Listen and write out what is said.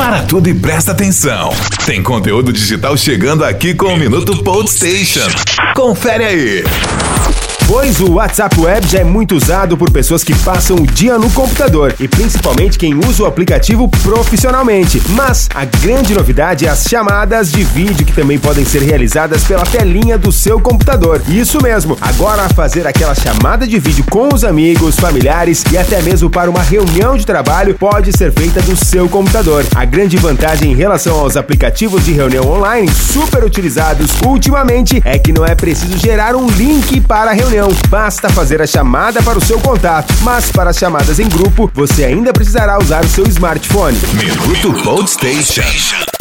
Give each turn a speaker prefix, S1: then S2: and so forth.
S1: Para tudo e presta atenção. Tem conteúdo digital chegando aqui com o Minuto Station. Confere aí.
S2: Pois o WhatsApp Web já é muito usado por pessoas que passam o dia no computador e principalmente quem usa o aplicativo profissionalmente. Mas a grande novidade é as chamadas de vídeo que também podem ser realizadas pela telinha do seu computador. Isso mesmo, agora fazer aquela chamada de vídeo com os amigos, familiares e até mesmo para uma reunião de trabalho pode ser feita do seu computador. A grande vantagem em relação aos aplicativos de reunião online super utilizados ultimamente é que não é preciso gerar um link para a reunião reunião, basta fazer a chamada para o seu contato. Mas para chamadas em grupo, você ainda precisará usar o seu smartphone.
S1: Minuto Station.